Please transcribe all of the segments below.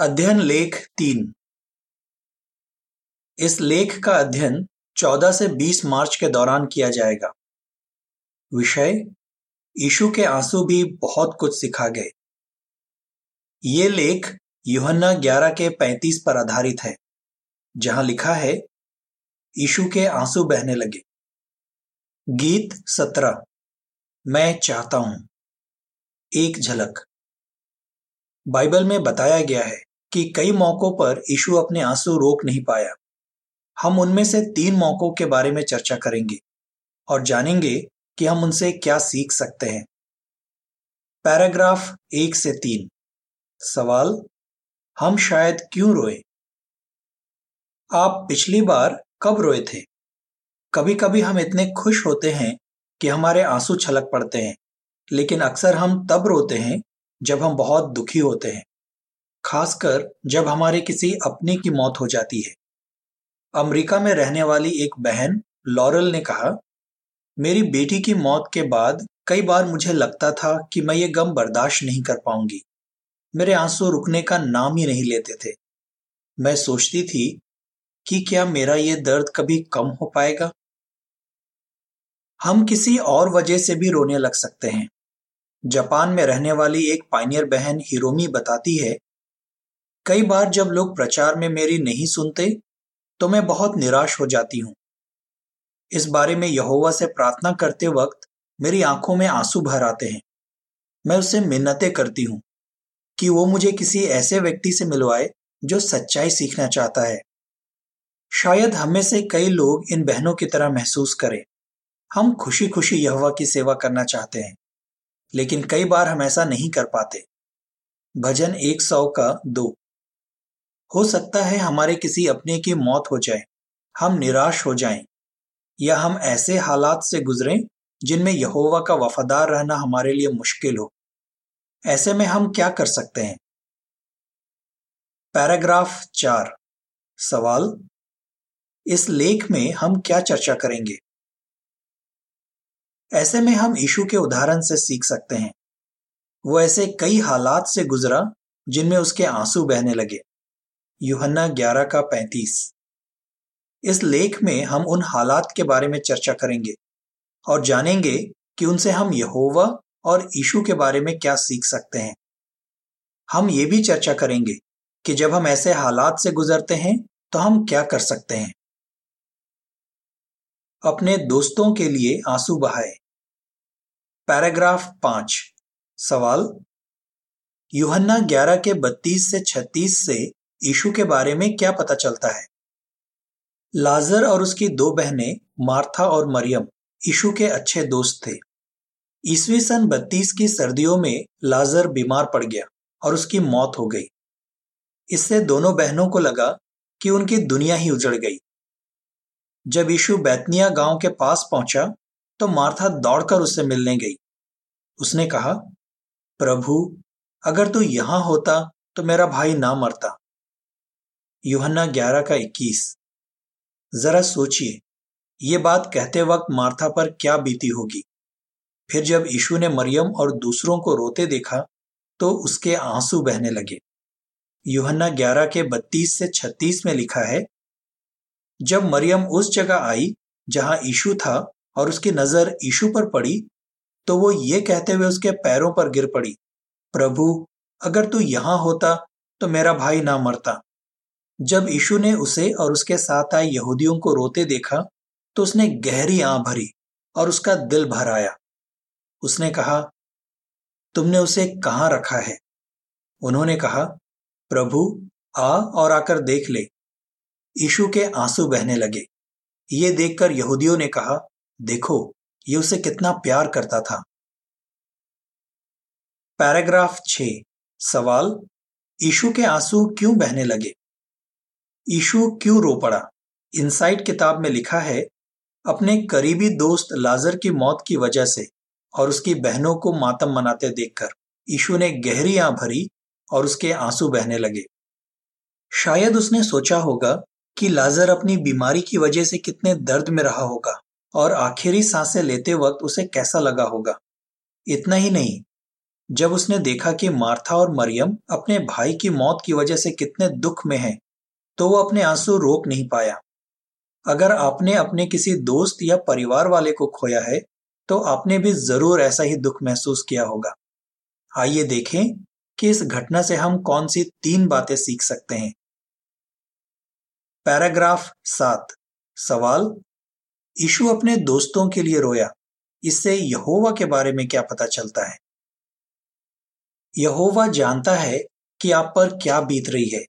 अध्ययन लेख तीन। इस लेख का अध्ययन 14 से 20 मार्च के दौरान किया जाएगा। विषय, यीशु के आँसू भी बहुत कुछ सिखा गए। ये लेख यूहन्ना 11 के 35 पर आधारित है, जहाँ लिखा है, यीशु के आँसू बहने लगे। गीत 17 मैं चाहता हूँ। एक झलक। बाइबल में बताया गया है कि कई मौकों पर यीशु अपने आँसू रोक नहीं पाया। हम उनमें से तीन मौकों के बारे में चर्चा करेंगे और जानेंगे कि हम उनसे क्या सीख सकते हैं। पैराग्राफ एक से तीन। सवाल, हम शायद क्यों रोए? आप पिछली बार कब रोए थे? कभी कभी हम इतने खुश होते हैं कि हमारे आँसू छलक पड़ते हैं, लेकिन अक्सर हम तब रोते हैं जब हम बहुत दुखी होते हैं, खासकर जब हमारे किसी अपने की मौत हो जाती है। अमेरिका में रहने वाली एक बहन, लॉरल ने कहा, मेरी बेटी की मौत के बाद कई बार मुझे लगता था कि मैं ये गम बर्दाश्त नहीं कर पाऊँगी। मेरे आँसू रुकने का नाम ही नहीं लेते थे। मैं सोचती थी कि क्या मेरा ये दर्द कभी कम हो पाएगा? हम किसी और वजह से भी रोने लग सकते हैं। जापान में रहने वाली एक पाइनियर बहन हिरोमी बताती है, कई बार जब लोग प्रचार में मेरी नहीं सुनते तो मैं बहुत निराश हो जाती हूँ। इस बारे में यहोवा से प्रार्थना करते वक्त मेरी आँखों में आँसू भर आते हैं। मैं उससे मिन्नतें करती हूँ कि वो मुझे किसी ऐसे व्यक्ति से मिलवाए जो सच्चाई सीखना चाहता है। शायद हमें से कई लोग इन बहनों की तरह महसूस करें। हम खुशी खुशी यहवा की सेवा करना चाहते हैं। लेकिन कई बार हम ऐसा नहीं कर पाते। भजन एक सौ का दो। हो सकता है हमारे किसी अपने की मौत हो जाए, हम निराश हो जाएँ, या हम ऐसे हालात से गुजरें जिनमें यहोवा का वफादार रहना हमारे लिए मुश्किल हो। ऐसे में हम क्या कर सकते हैं? पैराग्राफ चार। सवाल? इस लेख में हम क्या चर्चा करेंगे? ऐसे में हम यीशु के उदाहरण से सीख सकते हैं। वो ऐसे कई हालात से गुजरा, जिनमें उसके आँसू बहने लगे। यूहन्ना ग्यारह का पैंतीस। इस लेख में हम उन हालात के बारे में चर्चा करेंगे और जानेंगे कि उनसे हम यहोवा और यीशु के बारे में क्या सीख सकते हैं। हम ये भी चर्चा करेंगे कि जब हम ऐसे हालात से गुजरते हैं तो हम क्या कर सकते हैं। अपने दोस्तों के लिए आँसू बहाए। पैराग्राफ पाँच। सवाल, यूहन्ना ग्यारह के बत्तीस से छत्तीस से यीशु के बारे में क्या पता चलता है? लाजर और उसकी दो बहनें, मार्था और मरियम, यीशु के अच्छे दोस्त थे। ईसवी सन बत्तीस की सर्दियों में लाजर बीमार पड़ गया और उसकी मौत हो गई। इससे दोनों बहनों को लगा कि उनकी दुनिया ही उजड़ गई। जब यीशु बैतनिया गाँव के पास पहुँचा तो मार्था दौड़कर उससे मिलने गई। उसने कहा, प्रभु, अगर तू यहाँ होता तो मेरा भाई ना मरता। यूहन्ना ग्यारह का इक्कीस। जरा सोचिए, ये बात कहते वक्त मार्था पर क्या बीती होगी? फिर जब यीशु ने मरियम और दूसरों को रोते देखा तो उसके आँसू बहने लगे। यूहन्ना ग्यारह के बत्तीस से छत्तीस में लिखा है, जब मरियम उस जगह आई जहाँ यीशु था और उसकी नज़र यीशु पर पड़ी तो वो ये कहते हुए उसके पैरों पर गिर पड़ी, प्रभु, अगर तू यहाँ होता तो मेरा भाई ना मरता। जब यीशु ने उसे और उसके साथ आए यहूदियों को रोते देखा तो उसने गहरी आं भरी और उसका दिल भर आया उसने कहा, तुमने उसे कहाँ रखा है? उन्होंने कहा, प्रभु, आ और आकर देख ले। यीशु के आँसू बहने लगे। ये देखकर यहूदियों ने कहा, देखो ये उसे कितना प्यार करता था। पैराग्राफ छ। सवाल, ईशु के आँसू क्यों बहने लगे? ईशु क्यों रो पड़ा? इनसाइट किताब में लिखा है, अपने करीबी दोस्त लाजर की मौत की वजह से और उसकी बहनों को मातम मनाते देखकर, ईशु ने गहरी आं भरी और उसके आँसू बहने लगे। शायद उसने सोचा होगा कि लाजर अपनी बीमारी की वजह से कितने दर्द में रहा होगा। और आखिरी साँसें लेते वक्त उसे कैसा लगा होगा। इतना ही नहीं जब उसने देखा कि मार्था और मरियम अपने भाई की मौत की वजह से कितने दुख में हैं, तो वो अपने आँसू रोक नहीं पाया। अगर आपने अपने किसी दोस्त या परिवार वाले को खोया है तो आपने भी ज़रूर ऐसा ही दुख महसूस किया होगा। आइए देखें कि इस घटना से हम कौन सी तीन बातें सीख सकते हैं। पैराग्राफ सात सवाल ईशु अपने दोस्तों के लिए रोया। इससे यहोवा के बारे में क्या पता चलता है? यहोवा जानता है कि आप पर क्या बीत रही है।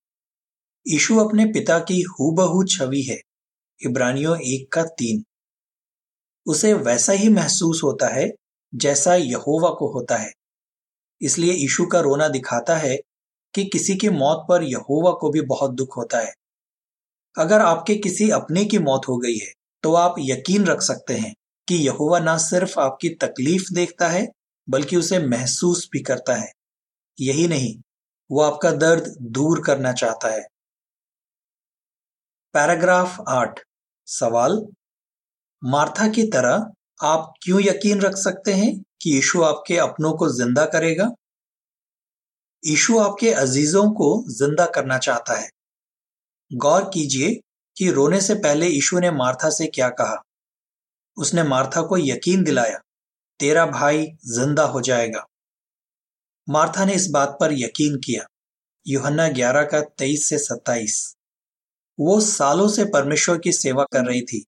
यीशु अपने पिता की हूबहू छवि है, इब्रानियों एक का तीन। उसे वैसा ही महसूस होता है जैसा यहोवा को होता है। इसलिए ईशु का रोना दिखाता है कि किसी की मौत पर यहोवा को भी बहुत दुख होता है। अगर आपके किसी अपने की मौत हो गई है तो आप यकीन रख सकते हैं कि यहोवा ना सिर्फ़ आपकी तकलीफ़ देखता है, बल्कि उसे महसूस भी करता है। यही नहीं, वो आपका दर्द दूर करना चाहता है। पैराग्राफ आठ। सवाल? मार्था की तरह आप क्यों यकीन रख सकते हैं कि यीशु आपके अपनों को ज़िंदा करेगा? यीशु आपके अजीजों को ज़िंदा करना चाहता है। गौर कीजिए कि रोने से पहले यीशु ने मार्था से क्या कहा। उसने मार्था को यकीन दिलाया, तेरा भाई ज़िंदा हो जाएगा। मार्था ने इस बात पर यकीन किया। यूहन्ना ग्यारह का तेईस से सत्ताईस। वो सालों से परमेश्वर की सेवा कर रही थी,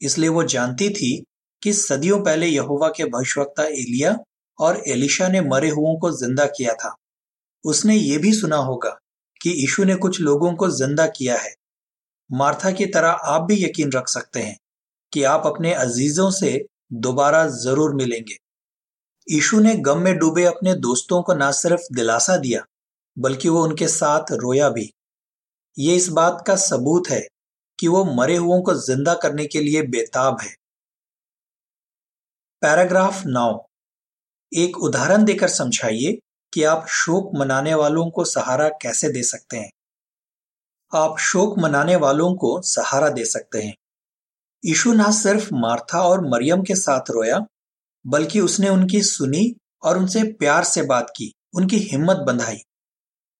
इसलिए वो जानती थी कि सदियों पहले यहोवा के भविष्यवक्ता एलिया और एलिशा ने मरे हुओं को ज़िंदा किया था। उसने ये भी सुना होगा कि यीशु ने कुछ लोगों को ज़िंदा किया है। मार्था की तरह आप भी यकीन रख सकते हैं कि आप अपने अजीजों से दोबारा ज़रूर मिलेंगे। यीशु ने गम में डूबे अपने दोस्तों को ना सिर्फ़ दिलासा दिया, बल्कि वो उनके साथ रोया भी। ये इस बात का सबूत है कि वो मरे हुओं को ज़िंदा करने के लिए बेताब है। पैराग्राफ नौ एक उदाहरण देकर समझाइए कि आप शोक मनाने वालों को सहारा कैसे दे सकते हैं। आप शोक मनाने वालों को सहारा दे सकते हैं। यीशु ना सिर्फ़ मार्था और मरियम के साथ रोया, बल्कि उसने उनकी सुनी और उनसे प्यार से बात की, उनकी हिम्मत बंधाई।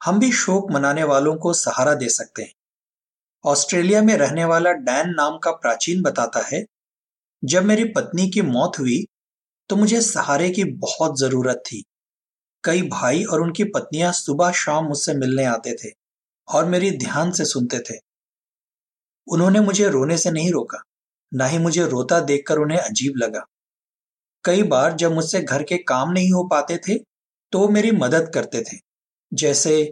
हम भी शोक मनाने वालों को सहारा दे सकते हैं। ऑस्ट्रेलिया में रहने वाला डैन नाम का प्राचीन बताता है, जब मेरी पत्नी की मौत हुई तो मुझे सहारे की बहुत ज़रूरत थी। कई भाई और उनकी पत्नियाँ सुबह शाम मुझसे मिलने आते थे। और मेरी ध्यान से सुनते थे। उन्होंने मुझे रोने से नहीं रोका, ना ही मुझे रोता देखकर उन्हें अजीब लगा। कई बार जब मुझसे घर के काम नहीं हो पाते थे तो वो मेरी मदद करते थे। जैसे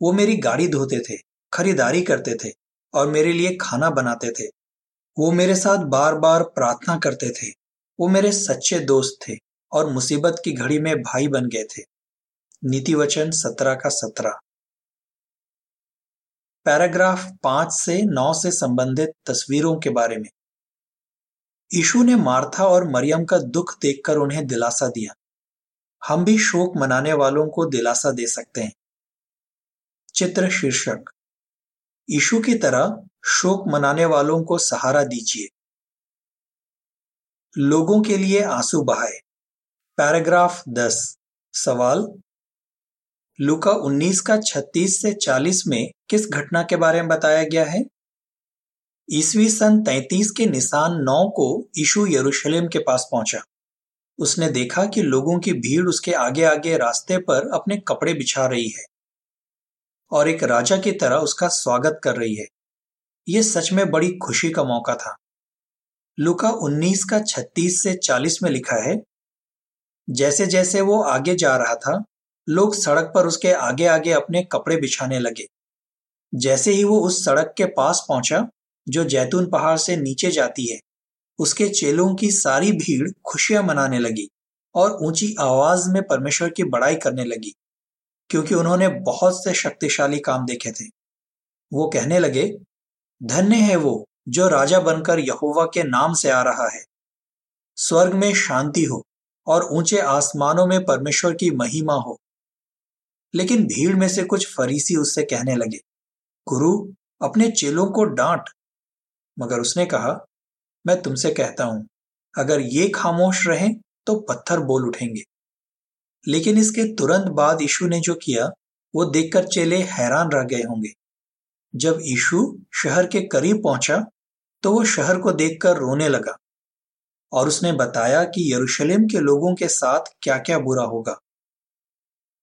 वो मेरी गाड़ी धोते थे, खरीदारी करते थे और मेरे लिए खाना बनाते थे। वो मेरे साथ बार बार प्रार्थना करते थे। वो मेरे सच्चे दोस्त थे और मुसीबत की घड़ी में भाई बन गए थे। नीति वचन सत्रह का सत्रह। पैराग्राफ पाँच से नौ से संबंधित तस्वीरों के बारे में। यीशु ने मार्था और मरियम का दुख देखकर उन्हें दिलासा दिया। हम भी शोक मनाने वालों को दिलासा दे सकते हैं। चित्र शीर्षक। यीशु की तरह शोक मनाने वालों को सहारा दीजिए। लोगों के लिए आँसू बहाए। पैराग्राफ दस। सवाल लुका 19 का 36 से 40 में किस घटना के बारे में बताया गया है? ईसवी सन 33 के निशान नौ को यीशु यरूशलेम के पास पहुँचा। उसने देखा कि लोगों की भीड़ उसके आगे आगे रास्ते पर अपने कपड़े बिछा रही है और एक राजा की तरह उसका स्वागत कर रही है। यह सच में बड़ी खुशी का मौका था। लुका 19 का 36 से 40 में लिखा है जैसे जैसे वो आगे जा रहा था लोग सड़क पर उसके आगे आगे अपने कपड़े बिछाने लगे। जैसे ही वो उस सड़क के पास पहुँचा, जो जैतून पहाड़ से नीचे जाती है, उसके चेलों की सारी भीड़ खुशियाँ मनाने लगी और ऊँची आवाज़ में परमेश्वर की बड़ाई करने लगी, क्योंकि उन्होंने बहुत से शक्तिशाली काम देखे थे। वो कहने लगे, धन्य है वो, जो राजा बनकर यहोवा के नाम से आ रहा है। स्वर्ग में शांति हो और ऊँचे आसमानों में परमेश्वर की महिमा हो। लेकिन भीड़ में से कुछ फरीसी उससे कहने लगे, गुरु, अपने चेलों को डांट। मगर उसने कहा, मैं तुमसे कहता हूँ, अगर ये खामोश रहें तो पत्थर बोल उठेंगे। लेकिन इसके तुरंत बाद यीशु ने जो किया, वो देखकर चेले हैरान रह गए होंगे। जब यीशु शहर के करीब पहुँचा तो वो शहर को देखकर रोने लगा और उसने बताया कि यरूशलेम के लोगों के साथ क्या क्या बुरा होगा।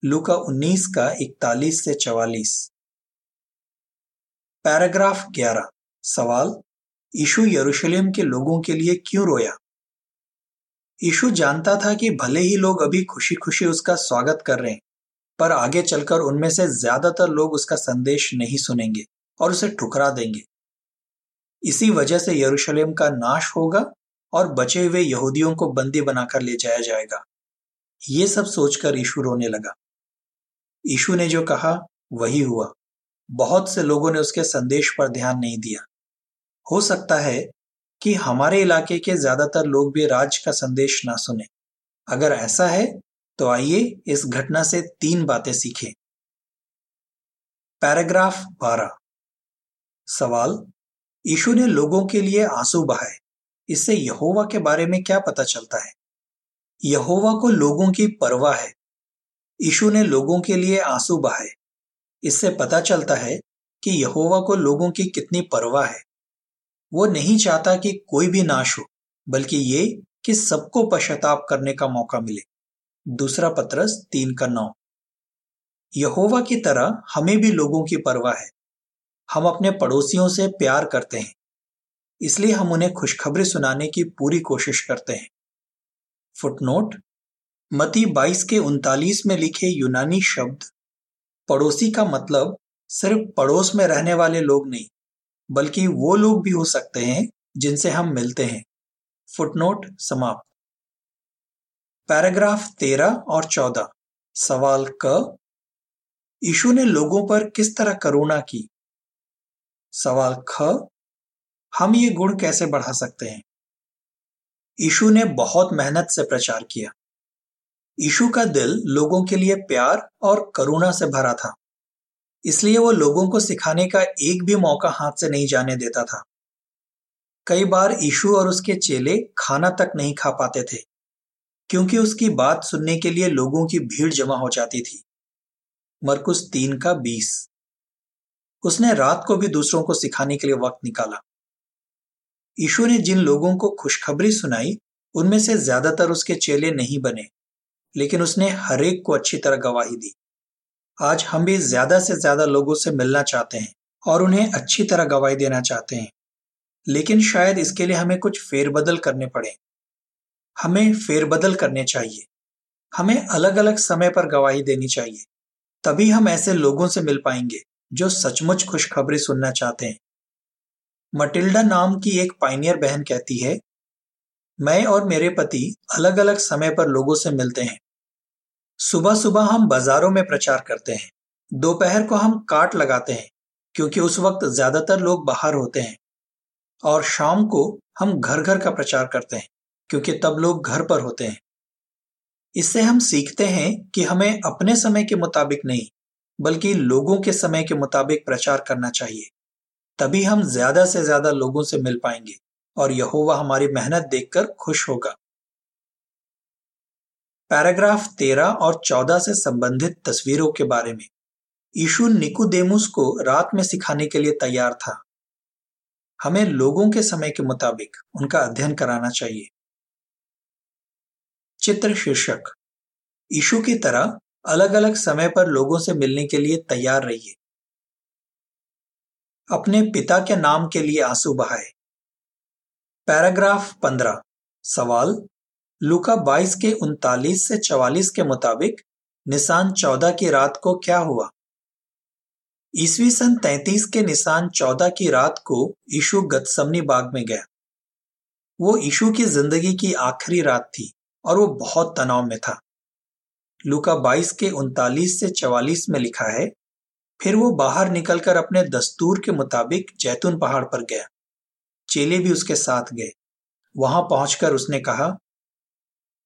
लूका 19 का 41 से 44 पैराग्राफ 11 सवाल, यीशु यरूशलेम के लोगों के लिए क्यों रोया? यीशु जानता था कि भले ही लोग अभी खुशी खुशी उसका स्वागत कर रहे हैं, पर आगे चलकर उनमें से ज़्यादातर लोग उसका संदेश नहीं सुनेंगे और उसे ठुकरा देंगे। इसी वजह से यरूशलेम का नाश होगा और बचे हुए यहूदियों को बंदी बनाकर ले जाया जाएगा। ये सब सोचकर यीशु रोने लगा। यीशु ने जो कहा, वही हुआ। बहुत से लोगों ने उसके संदेश पर ध्यान नहीं दिया। हो सकता है कि हमारे इलाके के ज़्यादातर लोग भी राज का संदेश ना सुने। अगर ऐसा है तो आइए इस घटना से तीन बातें सीखें। पैराग्राफ 12 सवाल यीशु ने लोगों के लिए आँसू बहाए। इससे यहोवा के बारे में क्या पता चलता है? यहोवा को लोगों की परवाह है। यीशु ने लोगों के लिए आँसू बहाए। इससे पता चलता है कि यहोवा को लोगों की कितनी परवाह है। वो नहीं चाहता कि कोई भी नाश हो, बल्कि ये कि सबको पश्चाताप करने का मौका मिले। दूसरा पत्रस तीन का नौ। यहोवा की तरह हमें भी लोगों की परवाह है। हम अपने पड़ोसियों से प्यार करते हैं। इसलिए हम उन्हें खुशखबरी सुनाने की पूरी कोशिश करते हैं। फुटनोट मती 22 के उनतालीस में लिखे यूनानी शब्द। पड़ोसी का मतलब सिर्फ़ पड़ोस में रहने वाले लोग नहीं, बल्कि वो लोग भी हो सकते हैं जिनसे हम मिलते हैं। फुटनोट समाप्त। पैराग्राफ तेरह और चौदह। सवाल क। यीशु ने लोगों पर किस तरह करुणा की? सवाल ख। हम ये गुण कैसे बढ़ा सकते हैं? यीशु ने बहुत मेहनत से प्रचार किया। यीशु का दिल लोगों के लिए प्यार और करुणा से भरा था। इसलिए वो लोगों को सिखाने का एक भी मौका हाथ से नहीं जाने देता था। कई बार ईशु और उसके चेले खाना तक नहीं खा पाते थे, क्योंकि उसकी बात सुनने के लिए लोगों की भीड़ जमा हो जाती थी। मरकुस तीन का बीस। उसने रात को भी दूसरों को सिखाने के लिए वक्त निकाला। ईशु ने जिन लोगों को खुशखबरी सुनाई, उनमें से ज़्यादातर उसके चेले नहीं बने। लेकिन उसने हरेक को अच्छी तरह गवाही दी। आज हम भी ज़्यादा से ज़्यादा लोगों से मिलना चाहते हैं और उन्हें अच्छी तरह गवाही देना चाहते हैं। लेकिन शायद इसके लिए हमें कुछ फेरबदल करने पड़े। हमें फेरबदल करने चाहिए। हमें अलग अलग समय पर गवाही देनी चाहिए। तभी हम ऐसे लोगों से मिल पाएँगे जो सचमुच खुशखबरी सुनना चाहते हैं। मटिल्डा नाम की एक पाइनियर बहन कहती है मैं और मेरे पति अलग अलग समय पर लोगों से मिलते हैं। सुबह सुबह हम बाजारों में प्रचार करते हैं। दोपहर को हम काट लगाते हैं, क्योंकि उस वक्त ज़्यादातर लोग बाहर होते हैं। और शाम को हम घर घर का प्रचार करते हैं, क्योंकि तब लोग घर पर होते हैं। इससे हम सीखते हैं कि हमें अपने समय के मुताबिक नहीं, बल्कि लोगों के समय के मुताबिक प्रचार करना चाहिए। तभी हम ज़्यादा से ज़्यादा लोगों से मिल पाएँगे। और यहोवा हमारी मेहनत देखकर खुश होगा। पैराग्राफ तेरह और चौदह से संबंधित तस्वीरों के बारे में। यीशु निकुदेमुस को रात में सिखाने के लिए तैयार था। हमें लोगों के समय के मुताबिक उनका अध्ययन कराना चाहिए। चित्र शीर्षक। यीशु की तरह अलग अलग समय पर लोगों से मिलने के लिए तैयार रहिए। अपने पिता के नाम के लिए आँसू बहाए। पैराग्राफ पंद्रह। सवाल, लुका 22 के उनतालीस से 44 के मुताबिक निशान 14 की रात को क्या हुआ? ईसवी सन 33 के निशान 14 की रात को यीशु गतसमनी बाग में गया। वो यीशु की ज़िंदगी की आखिरी रात थी और वो बहुत तनाव में था। लुका 22 के उनतालीस से 44 में लिखा है, फिर वो बाहर निकलकर अपने दस्तूर के मुताबिक जैतून पहाड़ पर गया। चेले भी उसके साथ गए। वहाँ पहुंचकर उसने कहा,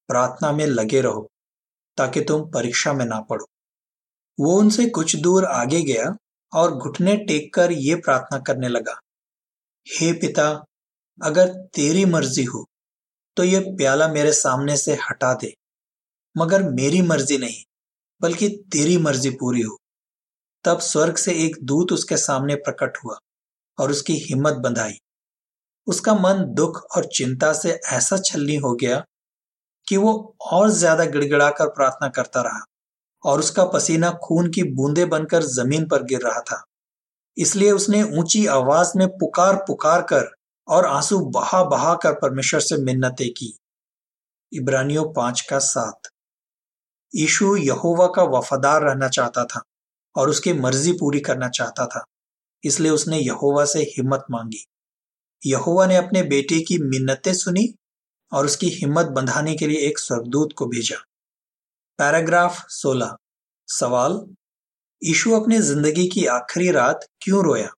प्रार्थना में लगे रहो, ताकि तुम परीक्षा में ना पड़ो वो उनसे कुछ दूर आगे गया और घुटने टेक कर ये प्रार्थना करने लगा, हे पिता, अगर तेरी मर्ज़ी हो तो ये प्याला मेरे सामने से हटा दे, मगर मेरी मर्ज़ी नहीं, बल्कि तेरी मर्ज़ी पूरी हो। तब स्वर्ग से एक दूत उसके सामने प्रकट हुआ और उसकी हिम्मत बंधाई। उसका मन दुख और चिंता से ऐसा छलनी हो गया कि वो और ज़्यादा गिड़गिड़ाकर प्रार्थना करता रहा और उसका पसीना खून की बूंदे बनकर ज़मीन पर गिर रहा था। इसलिए उसने ऊँची आवाज़ में पुकार पुकार कर और आँसू बहा बहा कर परमेश्वर से मिन्नतें की। इब्रानियों पाँच का सात। यीशु यहोवा का वफादार रहना चाहता था और उसकी मर्ज़ी पूरी करना चाहता था, इसलिए उसने यहोवा से हिम्मत मांगी। यहोवा ने अपने बेटे की मिन्नतें सुनी और उसकी हिम्मत बंधाने के लिए एक स्वर्गदूत को भेजा। पैराग्राफ 16 सवाल, यीशु अपने ज़िंदगी की आखिरी रात क्यों रोया?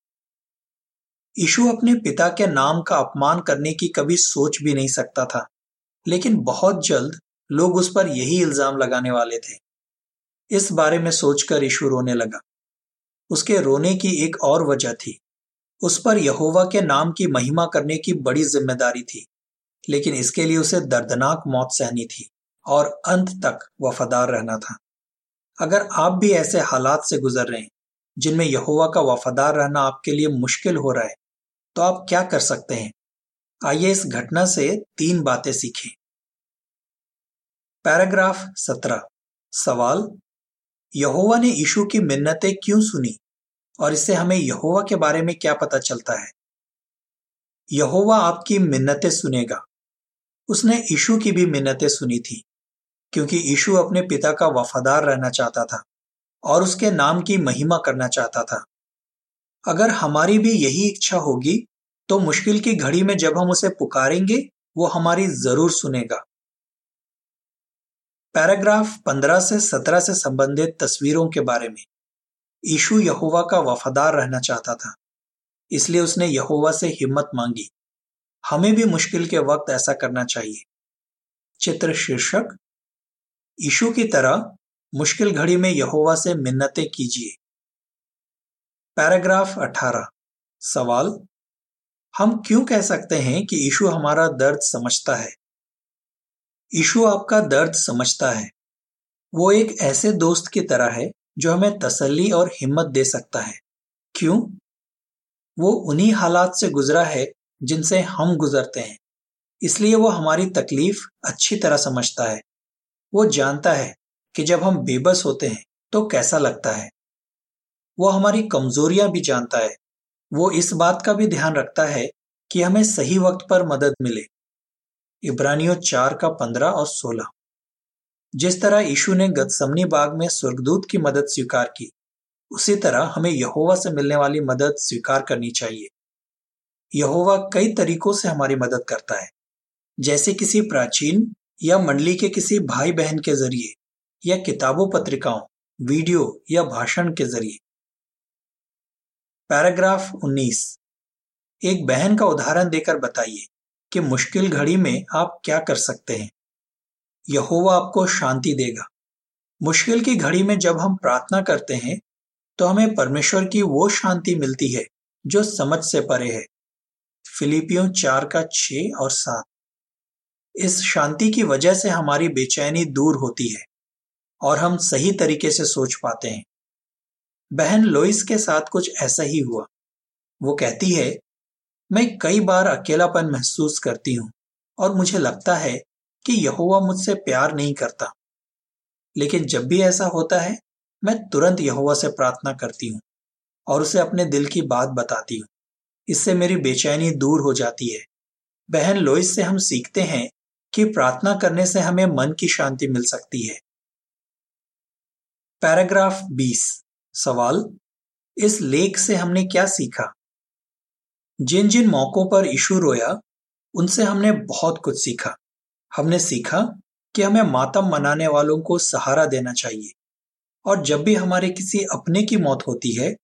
यीशु अपने पिता के नाम का अपमान करने की कभी सोच भी नहीं सकता था, लेकिन बहुत जल्द लोग उस पर यही इल्ज़ाम लगाने वाले थे। इस बारे में सोचकर यीशु रोने लगा। उसके रोने की एक और वजह थी। उस पर यहोवा के नाम की महिमा करने की बड़ी ज़िम्मेदारी थी, लेकिन इसके लिए उसे दर्दनाक मौत सहनी थी और अंत तक वफादार रहना था। अगर आप भी ऐसे हालात से गुजर रहे हैं, जिनमें यहोवा का वफादार रहना आपके लिए मुश्किल हो रहा है तो आप क्या कर सकते हैं? आइए इस घटना से तीन बातें सीखें। पैराग्राफ सत्रह। सवाल, यहोवा ने यीशु की मिन्नतें क्यों सुनी? और इससे हमें यहोवा के बारे में क्या पता चलता है? यहोवा आपकी मिन्नतें सुनेगा। उसने यीशु की भी मिन्नतें सुनी थी, क्योंकि यीशु अपने पिता का वफादार रहना चाहता था और उसके नाम की महिमा करना चाहता था। अगर हमारी भी यही इच्छा होगी तो मुश्किल की घड़ी में जब हम उसे पुकारेंगे, वो हमारी ज़रूर सुनेगा। पैराग्राफ 15 से 17 से संबंधित तस्वीरों के बारे में। यीशु यहोवा का वफादार रहना चाहता था, इसलिए उसने यहोवा से हिम्मत मांगी। हमें भी मुश्किल के वक्त ऐसा करना चाहिए। चित्र शीर्षक, यीशु की तरह मुश्किल घड़ी में यहोवा से मिन्नतें कीजिए। पैराग्राफ 18 सवाल, हम क्यों कह सकते हैं कि यीशु हमारा दर्द समझता है? यीशु आपका दर्द समझता है। वो एक ऐसे दोस्त की तरह है जो हमें तसल्ली और हिम्मत दे सकता है। क्यों? वो उन्हीं हालात से गुजरा है जिनसे हम गुजरते हैं। इसलिए वो हमारी तकलीफ़ अच्छी तरह समझता है। वो जानता है कि जब हम बेबस होते हैं तो कैसा लगता है। वो हमारी कमजोरियाँ भी जानता है। वो इस बात का भी ध्यान रखता है कि हमें सही वक्त पर मदद मिले। इब्रानियों चार का पंद्रह और सोलह। जिस तरह यीशु ने गतसमनी बाग में स्वर्गदूत की मदद स्वीकार की, उसी तरह हमें यहोवा से मिलने वाली मदद स्वीकार करनी चाहिए। यहोवा कई तरीकों से हमारी मदद करता है, जैसे किसी प्राचीन या मंडली के किसी भाई बहन के ज़रिए, या किताबों, पत्रिकाओं, वीडियो या भाषण के ज़रिए। पैराग्राफ 19 एक बहन का उदाहरण देकर बताइए कि मुश्किल घड़ी में आप क्या कर सकते हैं। यहोवा आपको शांति देगा। मुश्किल की घड़ी में जब हम प्रार्थना करते हैं तो हमें परमेश्वर की वो शांति मिलती है, जो समझ से परे है। फिलिपियों चार का छ और सात। इस शांति की वजह से हमारी बेचैनी दूर होती है, और हम सही तरीके से सोच पाते हैं। बहन लोइस के साथ कुछ ऐसा ही हुआ। वो कहती है, मैं कई बार अकेलापन महसूस करती हूँ, और मुझे लगता है कि यहोवा मुझसे प्यार नहीं करता। लेकिन जब भी ऐसा होता है, मैं तुरंत यहोवा से प्रार्थना करती हूँ और उसे अपने दिल की बात बताती हूँ। इससे मेरी बेचैनी दूर हो जाती है। बहन लोइस से हम सीखते हैं कि प्रार्थना करने से हमें मन की शांति मिल सकती है। पैराग्राफ 20 सवाल, इस लेख से हमने क्या सीखा? जिन जिन मौकों पर ईशु रोया, उनसे हमने बहुत कुछ सीखा। हमने सीखा कि हमें मातम मनाने वालों को सहारा देना चाहिए। और जब भी हमारे किसी अपने की मौत होती है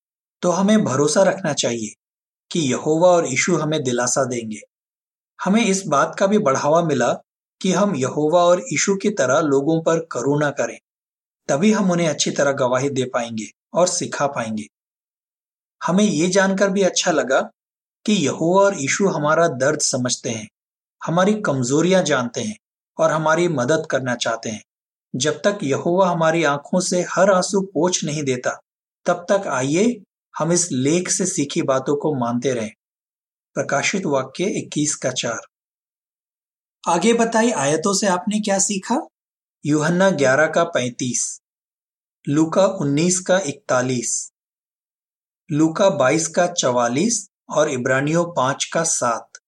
तो हमें भरोसा रखना चाहिए कि यहोवा और यीशु हमें दिलासा देंगे। हमें इस बात का भी बढ़ावा मिला कि हम यहोवा और यीशु की तरह लोगों पर करुणा करें, तभी हम उन्हें अच्छी तरह गवाही दे पाएँगे और सिखा पाएँगे। हमें ये जानकर भी अच्छा लगा कि यहोवा और यीशु हमारा दर्द समझते हैं, हमारी कमजोरियाँ जानते हैं और हमारी मदद करना चाहते हैं। जब तक यहोवा हमारी आँखों से हर आँसू पोछ नहीं देता, तब तक आइए, हम इस लेख से सीखी बातों को मानते रहें। प्रकाशित वाक्य 21 का चार। आगे बताई आयतों से आपने क्या सीखा? यूहन्ना 11 का 35 लूका 19 का 41 लूका 22 का 44 और इब्रानियों 5 का 7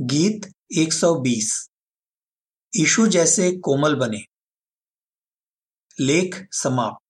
गीत 120 ईशु जैसे कोमल बने। लेख समाप्त।